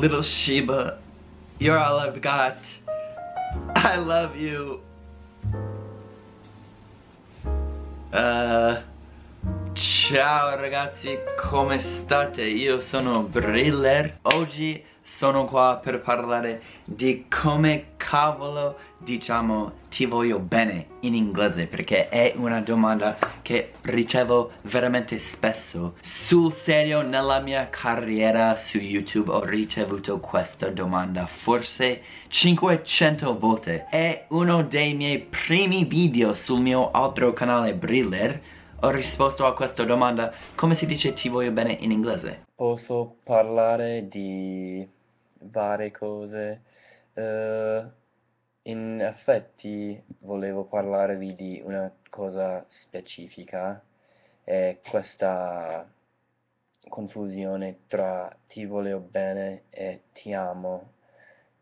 little Sheba. You're all I've got. I love you. Uh, ciao ragazzi, come state? Io sono Briller. Oggi sono qua per parlare di come cavolo diciamo ti voglio bene in inglese perché è una domanda che ricevo veramente spesso. Sul serio nella mia carriera su YouTube ho ricevuto questa domanda forse 500 volte. È uno dei miei primi video sul mio altro canale Briller ho risposto a questa domanda come si dice ti voglio bene in inglese? Posso parlare di varie cose. Uh, in effetti volevo parlarvi di una cosa specifica e questa confusione tra ti voglio bene e ti amo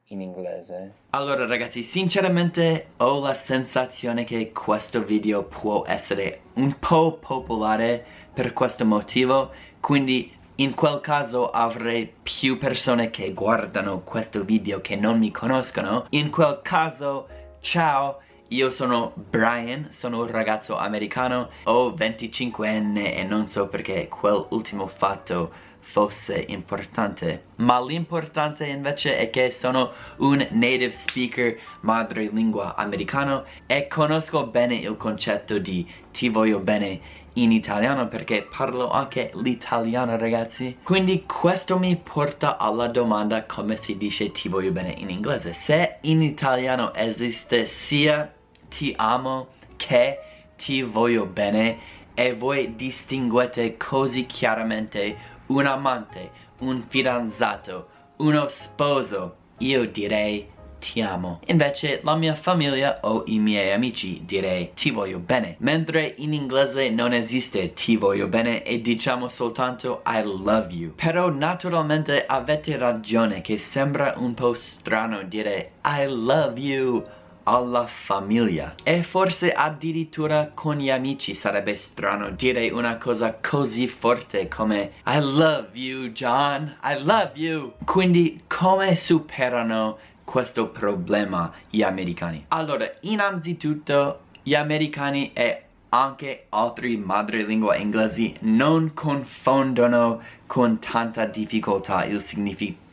in inglese. Allora ragazzi, sinceramente ho la sensazione che questo video può essere un po' popolare per questo motivo, quindi in quel caso avrei più persone che guardano questo video che non mi conoscono. In quel caso, ciao, io sono Brian, sono un ragazzo americano, ho 25 anni e non so perché quell'ultimo fatto fosse importante. Ma l'importante invece è che sono un native speaker madrelingua americano e conosco bene il concetto di ti voglio bene in italiano perché parlo anche l'italiano ragazzi. Quindi questo mi porta alla domanda come si dice ti voglio bene in inglese. Se in italiano esiste sia ti amo che ti voglio bene e voi distinguete così chiaramente un amante, un fidanzato, uno sposo io direi ti amo. Invece la mia famiglia o i miei amici direi ti voglio bene. Mentre in inglese non esiste ti voglio bene e diciamo soltanto I love you. Però naturalmente avete ragione che sembra un po' strano dire I love you alla famiglia. E forse addirittura con gli amici sarebbe strano dire una cosa così forte come I love you John, I love you. Quindi come superano questo problema gli americani? Allora, innanzitutto gli americani e anche altri madrelingua inglesi non confondono con tanta difficoltà il significato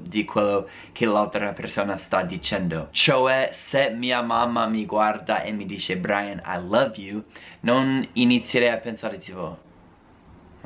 di quello che l'altra persona sta dicendo cioè se mia mamma mi guarda e mi dice Brian I love you non inizierei a pensare tipo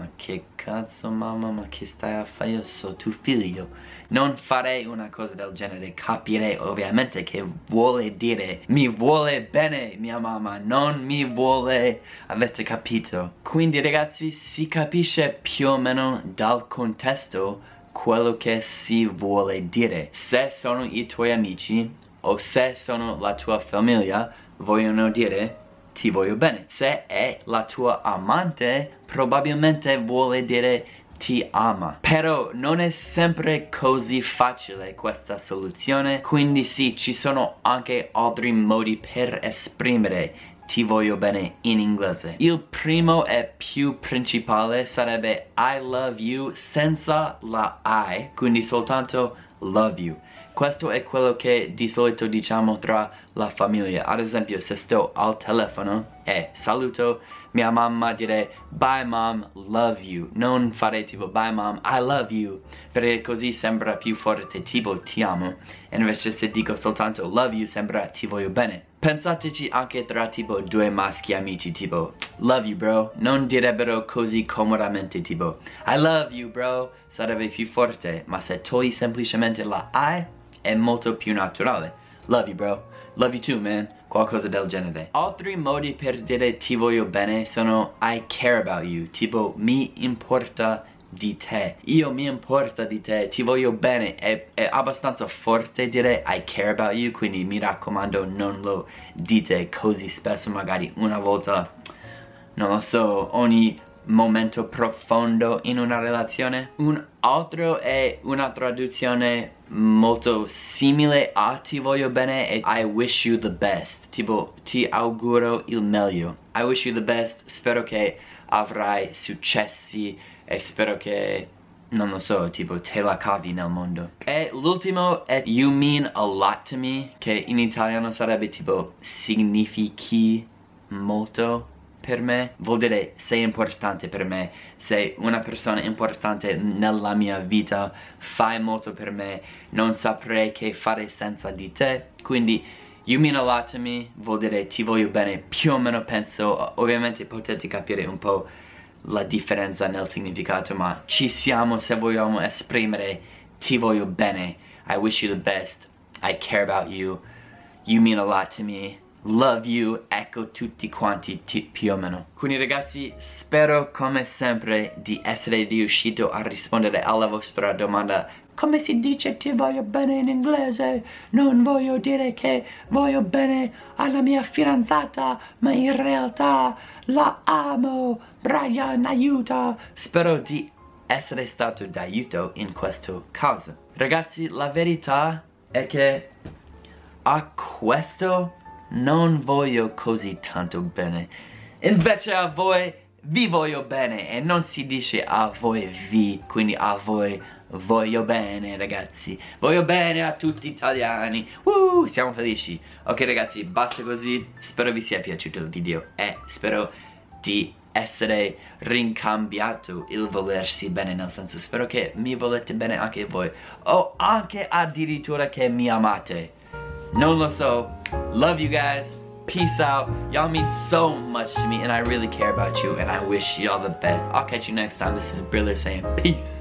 ma che cazzo mamma, ma che stai a fare? Io sono tuo figlio. Non farei una cosa del genere, capirei ovviamente che vuole dire mi vuole bene mia mamma, non mi vuole, avete capito? Quindi ragazzi si capisce più o meno dal contesto quello che si vuole dire. Se sono i tuoi amici o se sono la tua famiglia, vogliono dire ti voglio bene. Se è la tua amante, probabilmente vuole dire ti ama però non è sempre così facile questa soluzione quindi sì ci sono anche altri modi per esprimere ti voglio bene in inglese. Il primo e più principale sarebbe I love you senza la I quindi soltanto love you. Questo è quello che di solito diciamo tra la famiglia. Ad esempio se sto al telefono e saluto mia mamma dire bye mom love you. Non fare tipo bye mom I love you. Perché così sembra più forte tipo ti amo. E invece se dico soltanto love you sembra ti voglio bene pensateci anche tra tipo due maschi amici tipo love you bro. Non direbbero così comodamente tipo I love you bro. Sarebbe più forte ma se togli semplicemente la I è molto più naturale. Love you bro, love you too man, qualcosa del genere. Altri modi per dire ti voglio bene sono I care about you, tipo mi importa di te io mi importa di te ti voglio bene è, è, abbastanza forte dire I care about you quindi mi raccomando non lo dite così spesso magari una volta non lo so ogni momento profondo in una relazione. Un altro è una traduzione molto simile a ti voglio bene e I wish you the best. Tipo ti auguro il meglio. I wish you the best, spero che avrai successi e spero che non lo so, tipo te la cavi nel mondo. E l'ultimo è you mean a lot to me, che in italiano sarebbe tipo significhi molto per me. Vuol dire sei importante per me. Sei una persona importante nella mia vita. Fai molto per me. Non saprei che fare senza di te. Quindi you mean a lot to me vuol dire ti voglio bene. Più o meno penso ovviamente potete capire un po' la differenza nel significato ma ci siamo se vogliamo esprimere ti voglio bene. I wish you the best. I care about you. You mean a lot to me. Love you, ecco tutti quanti più o meno. Quindi ragazzi spero come sempre di essere riuscito a rispondere alla vostra domanda come si dice ti voglio bene in inglese? Non voglio dire che voglio bene alla mia fidanzata, ma in realtà la amo. Brian, aiuta! Spero di essere stato d'aiuto in questo caso. Ragazzi, la verità è che a questo non voglio così tanto bene invece a voi vi voglio bene e non si dice a voi vi quindi a voi voglio bene ragazzi voglio bene a tutti gli italiani uh, siamo felici ok ragazzi basta così spero vi sia piaciuto il video e spero di essere rincambiato il volersi bene nel senso spero che mi volete bene anche voi o anche addirittura che mi amate non lo so. Love you guys. Peace out. Y'all mean so much to me and I really care about you and I wish y'all the best. I'll catch you next time. This is Briller saying peace.